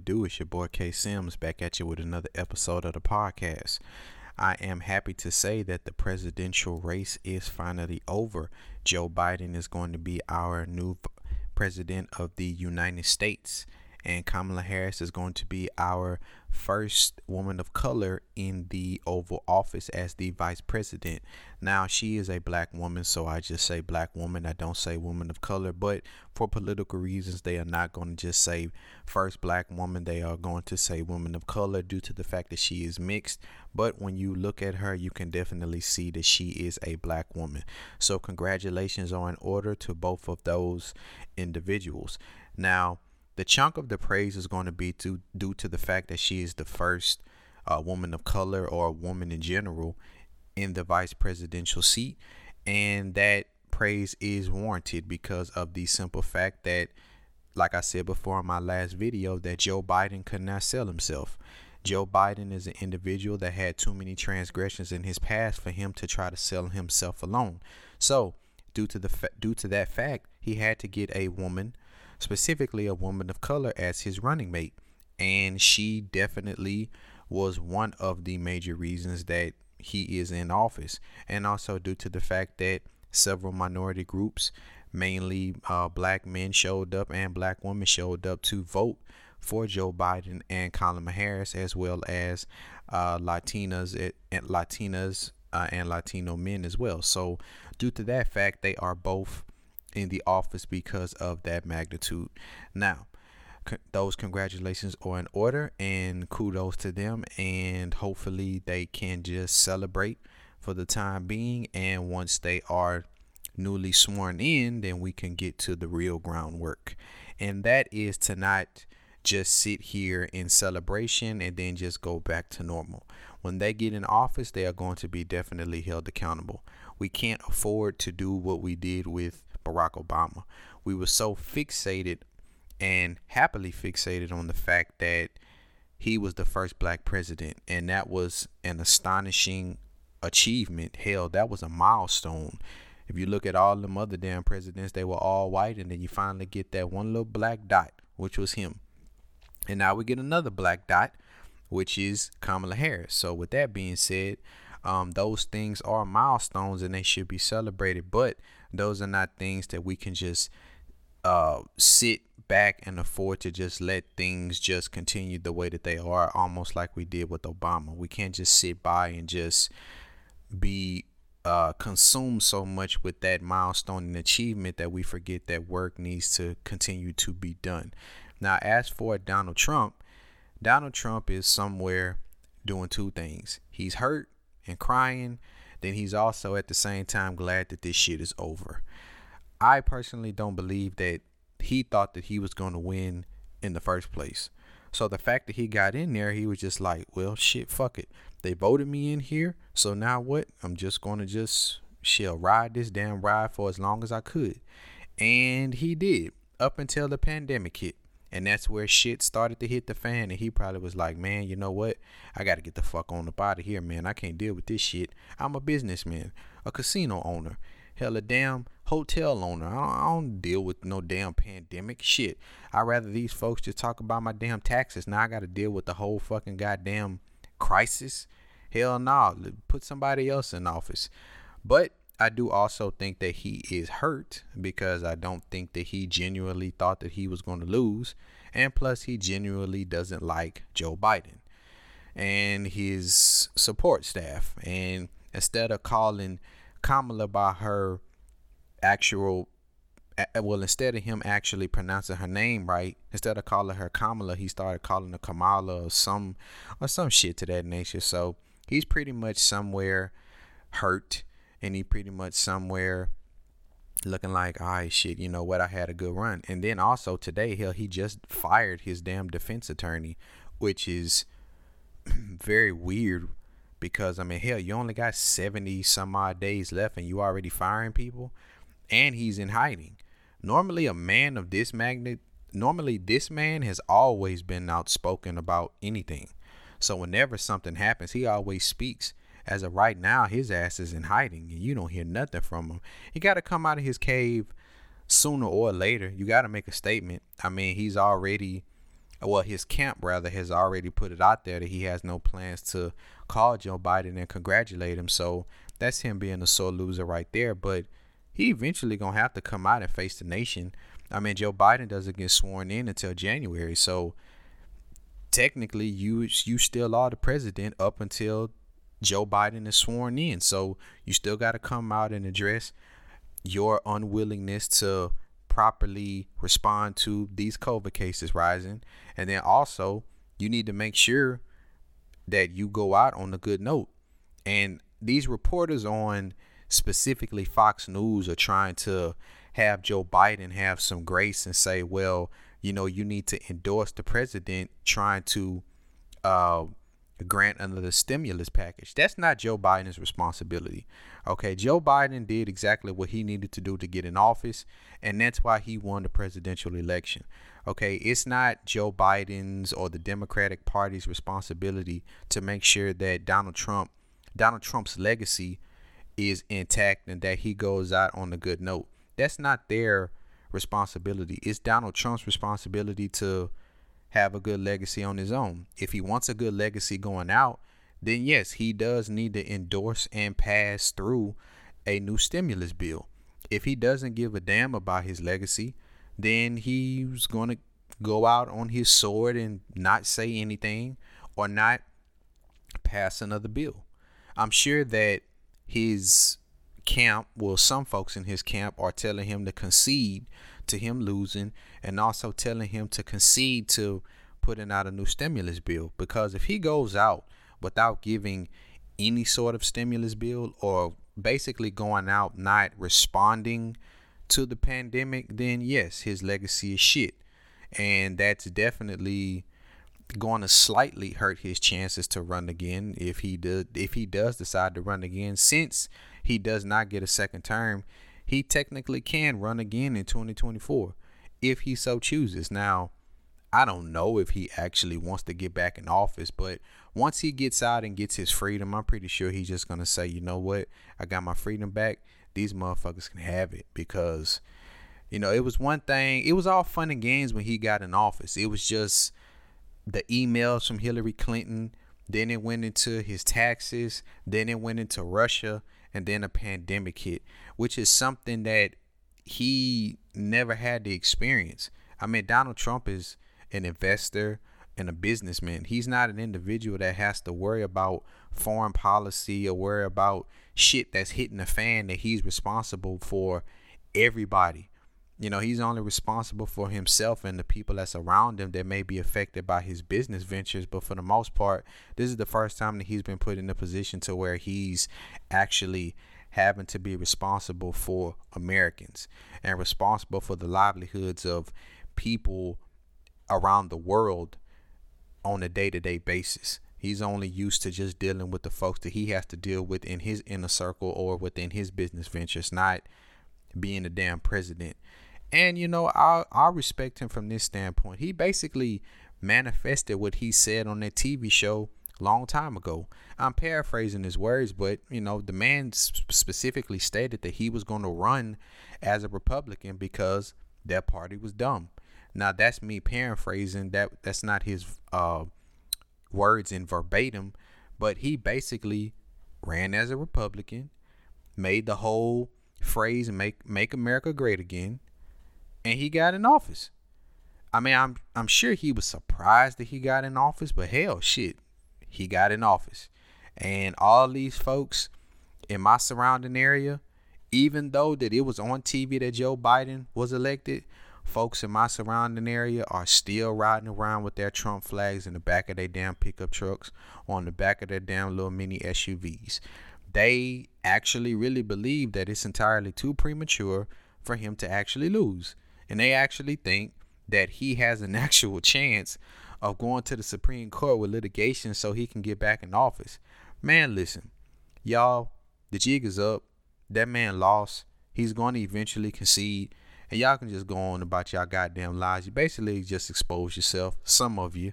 It do? It's your boy K Sims back at you with another episode of the podcast. I am happy to say that the presidential race is finally over. Joe Biden is going to be our new president of the United States and Kamala Harris is going to be our first woman of color in the Oval Office as the vice president. Now, she is a black woman, so I just say black woman. I don't say woman of color, but for political reasons, they are not going to just say first black woman. They are going to say woman of color due to the fact that she is mixed. But when you look at her, you can definitely see that she is a black woman. So, congratulations are in order to both of those individuals. Now, the chunk of the praise is going to be to, due to the fact that she is the first uh, woman of color or a woman in general in the vice presidential seat. And that praise is warranted because of the simple fact that, like I said before in my last video, that Joe Biden could not sell himself. Joe Biden is an individual that had too many transgressions in his past for him to try to sell himself alone. So, due to the fa- due to that fact, he had to get a woman specifically a woman of color, as his running mate. And she definitely was one of the major reasons that he is in office. And also due to the fact that several minority groups, mainly uh, black men, showed up and black women showed up to vote for Joe Biden and Kamala Harris, as well as uh, Latinas eh, and Latinas uh, and Latino men as well. So, due to that fact, they are both in the office because of that magnitude. Now, c- those congratulations are in order and kudos to them and hopefully they can just celebrate for the time being and once they are newly sworn in then we can get to the real groundwork. And that is to not just sit here in celebration and then just go back to normal. When they get in office they are going to be definitely held accountable. We can't afford to do what we did with Barack Obama. We were so fixated and happily fixated on the fact that he was the first black president, and that was an astonishing achievement. Hell, that was a milestone. If you look at all them other damn presidents, they were all white, and then you finally get that one little black dot, which was him. And now we get another black dot, which is Kamala Harris. So, with that being said, um, those things are milestones and they should be celebrated. But those are not things that we can just uh, sit back and afford to just let things just continue the way that they are, almost like we did with Obama. We can't just sit by and just be uh, consumed so much with that milestone and achievement that we forget that work needs to continue to be done. Now, as for Donald Trump, Donald Trump is somewhere doing two things. He's hurt and crying then he's also at the same time glad that this shit is over. I personally don't believe that he thought that he was going to win in the first place. So the fact that he got in there, he was just like, well, shit, fuck it. They voted me in here. So now what? I'm just going to just shall ride this damn ride for as long as I could. And he did up until the pandemic hit. And that's where shit started to hit the fan. And he probably was like, man, you know what? I got to get the fuck on up out of here, man. I can't deal with this shit. I'm a businessman, a casino owner, hell, a damn hotel owner. I don't, I don't deal with no damn pandemic shit. i rather these folks just talk about my damn taxes. Now I got to deal with the whole fucking goddamn crisis. Hell no. Nah. Put somebody else in office. But I do also think that he is hurt because I don't think that he genuinely thought that he was going to lose. And plus, he genuinely doesn't like Joe Biden and his support staff. And instead of calling Kamala by her actual well, instead of him actually pronouncing her name right, instead of calling her Kamala, he started calling her Kamala or some or some shit to that nature. So he's pretty much somewhere hurt and he pretty much somewhere looking like, right, shit, you know what, I had a good run. And then also today, hell, he just fired his damn defense attorney, which is very weird because I mean, hell, you only got 70 some odd days left and you already firing people, and he's in hiding. Normally, a man of this magnet, normally, this man has always been outspoken about anything. So, whenever something happens, he always speaks as of right now, his ass is in hiding and you don't hear nothing from him. He got to come out of his cave sooner or later. You got to make a statement. I mean, he's already well, his camp rather has already put it out there that he has no plans to call Joe Biden and congratulate him. So that's him being a sore loser right there. But he eventually gonna have to come out and face the nation. I mean, Joe Biden doesn't get sworn in until January, so technically you you still are the president up until Joe Biden is sworn in. So you still got to come out and address your unwillingness to properly respond to these COVID cases rising. And then also, you need to make sure that you go out on a good note. And these reporters on specifically Fox News are trying to have Joe Biden have some grace and say, well, you know, you need to endorse the president trying to uh, grant the stimulus package. That's not Joe Biden's responsibility. Okay, Joe Biden did exactly what he needed to do to get in office, and that's why he won the presidential election. Okay, it's not Joe Biden's or the Democratic Party's responsibility to make sure that Donald Trump, Donald Trump's legacy is intact and that he goes out on a good note. That's not their responsibility. It's Donald Trump's responsibility to have a good legacy on his own. If he wants a good legacy going out, then yes, he does need to endorse and pass through a new stimulus bill. If he doesn't give a damn about his legacy, then he's going to go out on his sword and not say anything or not pass another bill. I'm sure that his camp, well, some folks in his camp are telling him to concede to him losing and also telling him to concede to putting out a new stimulus bill. Because if he goes out without giving any sort of stimulus bill or basically going out not responding to the pandemic, then yes, his legacy is shit. And that's definitely going to slightly hurt his chances to run again if he does if he does decide to run again since he does not get a second term he technically can run again in 2024 if he so chooses. Now, I don't know if he actually wants to get back in office, but once he gets out and gets his freedom, I'm pretty sure he's just going to say, you know what? I got my freedom back. These motherfuckers can have it because, you know, it was one thing, it was all fun and games when he got in office. It was just the emails from Hillary Clinton. Then it went into his taxes. Then it went into Russia and then a pandemic hit, which is something that he never had the experience. I mean, Donald Trump is an investor and a businessman. He's not an individual that has to worry about foreign policy or worry about shit that's hitting the fan that he's responsible for everybody you know, he's only responsible for himself and the people that's around him that may be affected by his business ventures. But for the most part, this is the first time that he's been put in a position to where he's actually having to be responsible for Americans and responsible for the livelihoods of people around the world on a day to day basis. He's only used to just dealing with the folks that he has to deal with in his inner circle or within his business ventures, not being a damn president. And you know, I I respect him from this standpoint. He basically manifested what he said on that TV show long time ago. I'm paraphrasing his words, but you know, the man specifically stated that he was going to run as a Republican because that party was dumb. Now that's me paraphrasing. That that's not his uh, words in verbatim, but he basically ran as a Republican, made the whole phrase "make make America great again," and he got in office. I mean, I'm I'm sure he was surprised that he got in office, but hell, shit, he got in office. And all these folks in my surrounding area, even though that it was on TV that Joe Biden was elected, folks in my surrounding area are still riding around with their Trump flags in the back of their damn pickup trucks on the back of their damn little mini SUVs. They actually really believe that it's entirely too premature for him to actually lose and they actually think that he has an actual chance of going to the Supreme Court with litigation so he can get back in office. Man, listen, y'all, the jig is up. That man lost. He's going to eventually concede. And y'all can just go on about y'all goddamn lies. You basically just expose yourself. Some of you,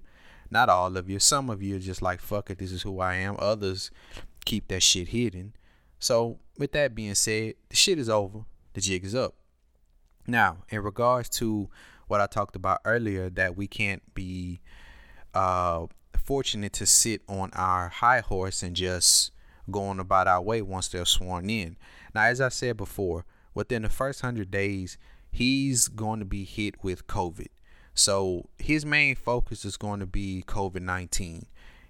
not all of you. Some of you are just like, fuck it, this is who I am. Others keep that shit hidden. So, with that being said, the shit is over. The jig is up. Now, in regards to what I talked about earlier that we can't be uh, fortunate to sit on our high horse and just going about our way once they're sworn in. Now, as I said before, within the first hundred days, he's going to be hit with COVID. So his main focus is going to be COVID 19.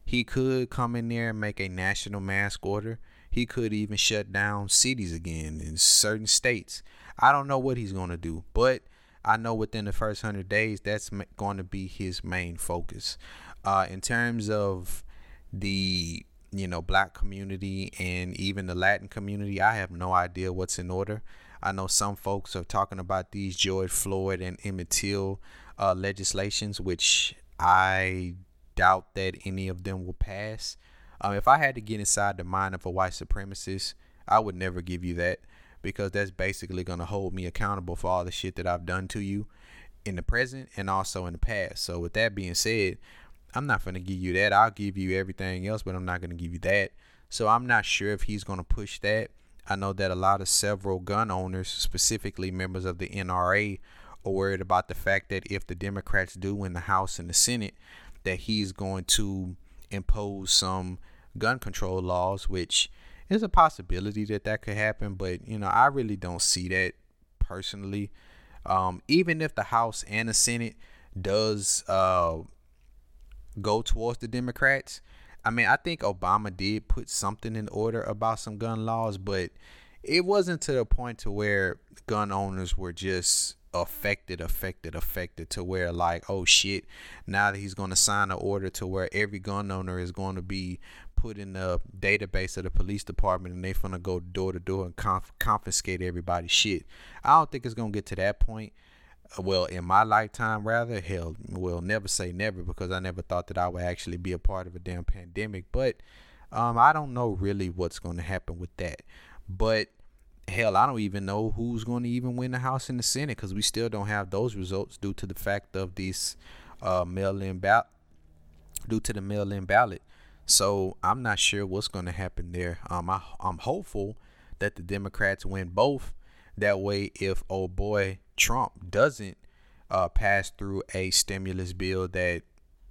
He could come in there and make a national mask order. He could even shut down cities again in certain states. I don't know what he's going to do, but I know within the first 100 days, that's going to be his main focus. Uh, in terms of the you know black community and even the Latin community, I have no idea what's in order. I know some folks are talking about these George Floyd and Emmett Till uh, legislations, which I doubt that any of them will pass. Um, if I had to get inside the mind of a white supremacist, I would never give you that because that's basically going to hold me accountable for all the shit that I've done to you in the present and also in the past. So, with that being said, I'm not going to give you that. I'll give you everything else, but I'm not going to give you that. So, I'm not sure if he's going to push that. I know that a lot of several gun owners, specifically members of the NRA, are worried about the fact that if the Democrats do win the House and the Senate, that he's going to impose some gun control laws, which is a possibility that that could happen. But you know, I really don't see that personally. Um, even if the House and the Senate does uh, go towards the Democrats, I mean, I think Obama did put something in order about some gun laws, but it wasn't to the point to where gun owners were just affected, affected, affected to where like, oh shit, now that he's going to sign an order to where every gun owner is going to be put in the database of the police department and they're to go door to door and conf- confiscate everybody's shit. I don't think it's to get to that point. Uh, well, in my lifetime, rather, hell, will never say never because I never thought that I would actually be a part of a damn pandemic. But um, I don't know really what's to happen with that. But hell, I don't even know who's going to even win the House and the Senate because we still don't have those results due to the fact of these uh, mail-in ballot, due to the mail-in ballot. So I'm not sure what's going to happen there. Um, I, I'm hopeful that the Democrats win both. That way, if old boy Trump doesn't uh, pass through a stimulus bill, that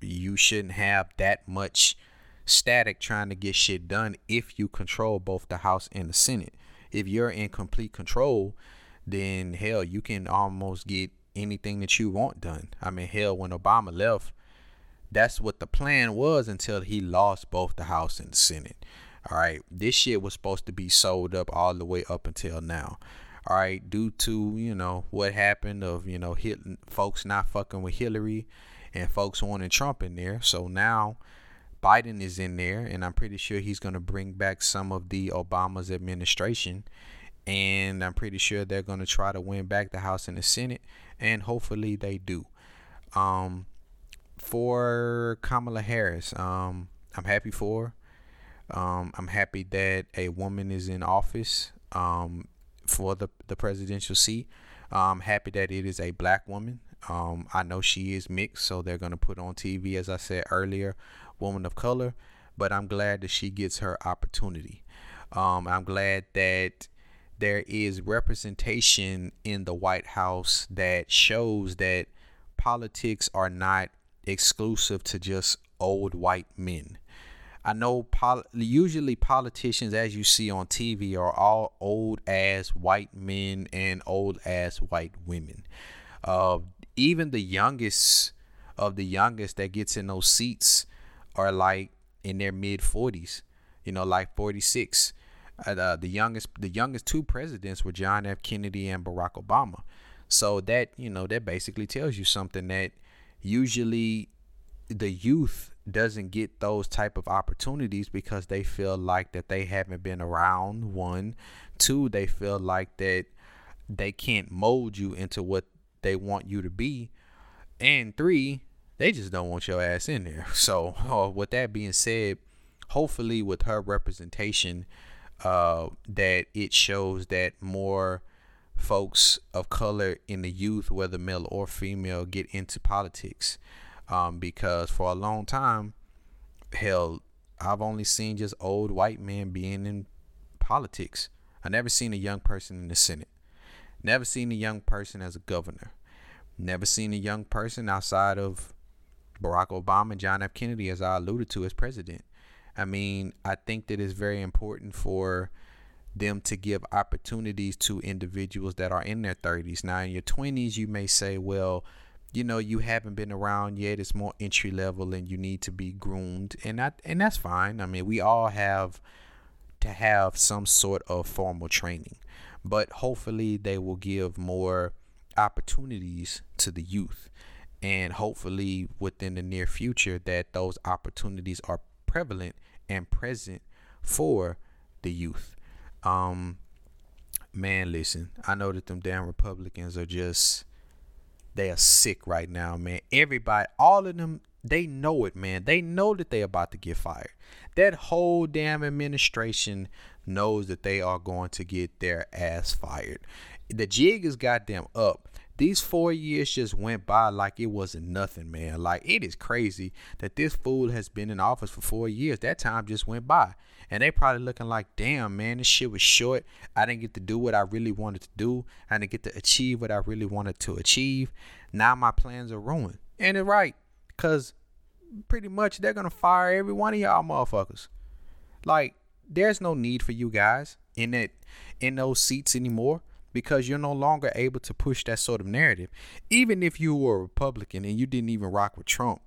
you shouldn't have that much static trying to get shit done if you control both the House and the Senate if you're in complete control, then hell, you can almost get anything that you want done. I mean, hell, when Obama left, that's what the plan was until he lost both the House and the Senate. All right, this shit was supposed to be sold up all the way up until now. All right, due to you know what happened of you know hit, folks not fucking with Hillary and folks wanting Trump in there, so now Biden is in there, and I'm pretty sure he's going to bring back some of the Obama's administration. And I'm pretty sure they're going to try to win back the House and the Senate, and hopefully they do. Um, for Kamala Harris, um, I'm happy for. Um, I'm happy that a woman is in office um, for the, the presidential seat. I'm happy that it is a black woman. Um, I know she is mixed, so they're going to put on TV, as I said earlier, woman of color, but I'm glad that she gets her opportunity. Um, I'm glad that there is representation in the White House that shows that politics are not exclusive to just old white men. I know pol- usually politicians, as you see on TV, are all old ass white men and old ass white women. Uh, even the youngest of the youngest that gets in those seats are like in their mid 40s, you know, like 46. Uh, the youngest the youngest two presidents were John F. Kennedy and Barack Obama. So that, you know, that basically tells you something that usually the youth doesn't get those type of opportunities because they feel like that they haven't been around one two they feel like that they can't mold you into what they want you to be and three they just don't want your ass in there. So, uh, with that being said, hopefully with her representation, uh, that it shows that more folks of color in the youth, whether male or female, get into politics. Um, because for a long time, hell, I've only seen just old white men being in politics. I never seen a young person in the Senate. Never seen a young person as a governor. Never seen a young person outside of Barack Obama and John F. Kennedy, as I alluded to, as president. I mean, I think that it's very important for them to give opportunities to individuals that are in their 30s. Now, in your 20s, you may say, well, you know, you haven't been around yet. It's more entry level and you need to be groomed. And that and that's fine. I mean, we all have to have some sort of formal training. But hopefully they will give more opportunities to the youth. And hopefully within the near future that those opportunities are prevalent and present for the youth. Um, man, listen, I know that them damn Republicans are just they are sick right now, man. Everybody, all of them, they know it, man. They know that they about to get fired. That whole damn administration knows that they are going to get their ass fired. The jig is goddamn up. These four years just went by like it wasn't nothing, man. Like it is crazy that this fool has been in office for four years. That time just went by. And they probably looking like, damn, man, this shit was short. I didn't get to do what I really wanted to do. I didn't get to achieve what I really wanted to achieve. Now my plans are ruined. And it's right. Cause pretty much they're gonna fire every one of y'all motherfuckers. Like, there's no need for you guys in that in those seats anymore because you're no longer able to push that sort of narrative. Even if you were a Republican and you didn't even rock with Trump,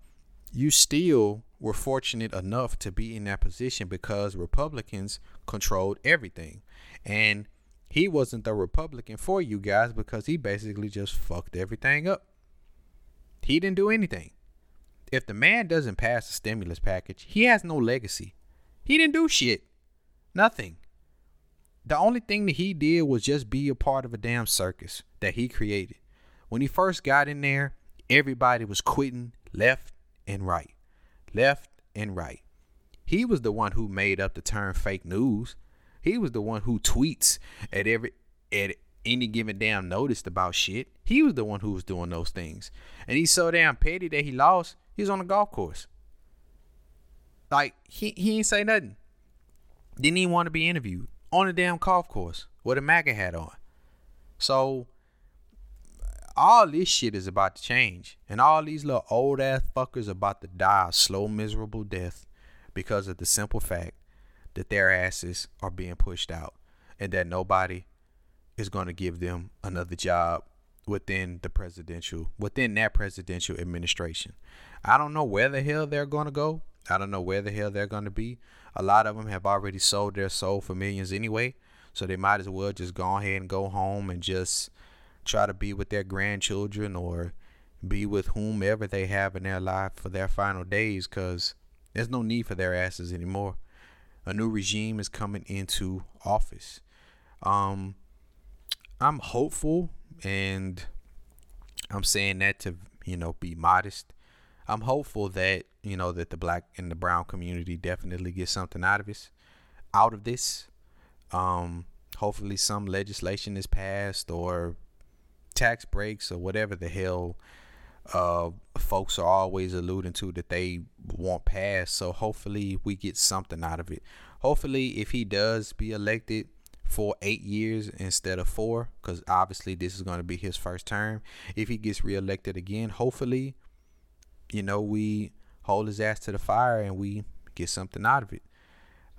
you still were fortunate enough to be in that position because Republicans controlled everything. And he wasn't the Republican for you guys because he basically just fucked everything up. He didn't do anything. If the man doesn't pass the stimulus package, he has no legacy. He didn't do shit. Nothing. The only thing that he did was just be a part of a damn circus that he created. When he first got in there, everybody was quitting left and right. Left and right. He was the one who made up the term fake news. He was the one who tweets at every at any given damn notice about shit. He was the one who was doing those things. And he's so damn petty that he lost. He's on the golf course. Like he he ain't say nothing. Didn't even want to be interviewed on a damn golf course with a MAGA hat on. So all this shit is about to change. And all these little old ass fuckers about to die a slow, miserable death because of the simple fact that their asses are being pushed out and that nobody is going to give them another job within the presidential within that presidential administration. I don't know where the hell they're going to go. I don't know where the hell they're going to be. A lot of them have already sold their soul for millions anyway, so they might as well just go ahead and go home and just try to be with their grandchildren or be with whomever they have in their life for their final days cuz there's no need for their asses anymore. A new regime is coming into office. Um I'm hopeful and I'm saying that to, you know, be modest. I'm hopeful that you know that the black and the brown community definitely get something out of this out of this um hopefully some legislation is passed or tax breaks or whatever the hell uh folks are always alluding to that they want passed so hopefully we get something out of it hopefully if he does be elected for eight years instead of four because obviously this is going to be his first term if he gets reelected again hopefully you know we hold his ass to the fire and we get something out of it.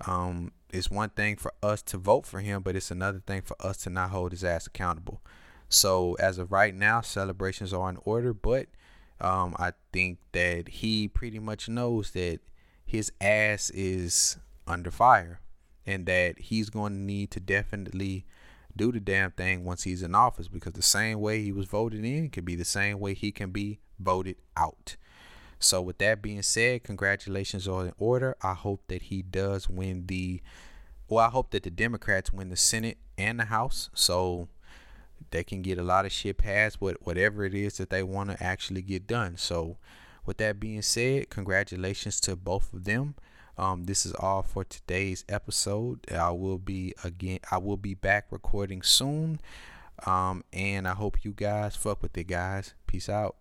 Um, it's one thing for us to vote for him, but it's another thing for us to not hold his ass accountable. So as of right now, celebrations are in order, but um, I think that he pretty much knows that his ass is under fire and that he's going to need to definitely do the damn thing once he's in office because the same way he was voted in could be the same way he can be voted out. So, with that being said, congratulations are in order. I hope that he does win the, well, I hope that the Democrats win the Senate and the House. So, they can get a lot of shit passed with whatever it is that they want to actually get done. So, with that being said, congratulations to both of them. Um, this is all for today's episode. I will be again. I will be back recording soon. Um, and I hope you guys fuck with it, guys. Peace out.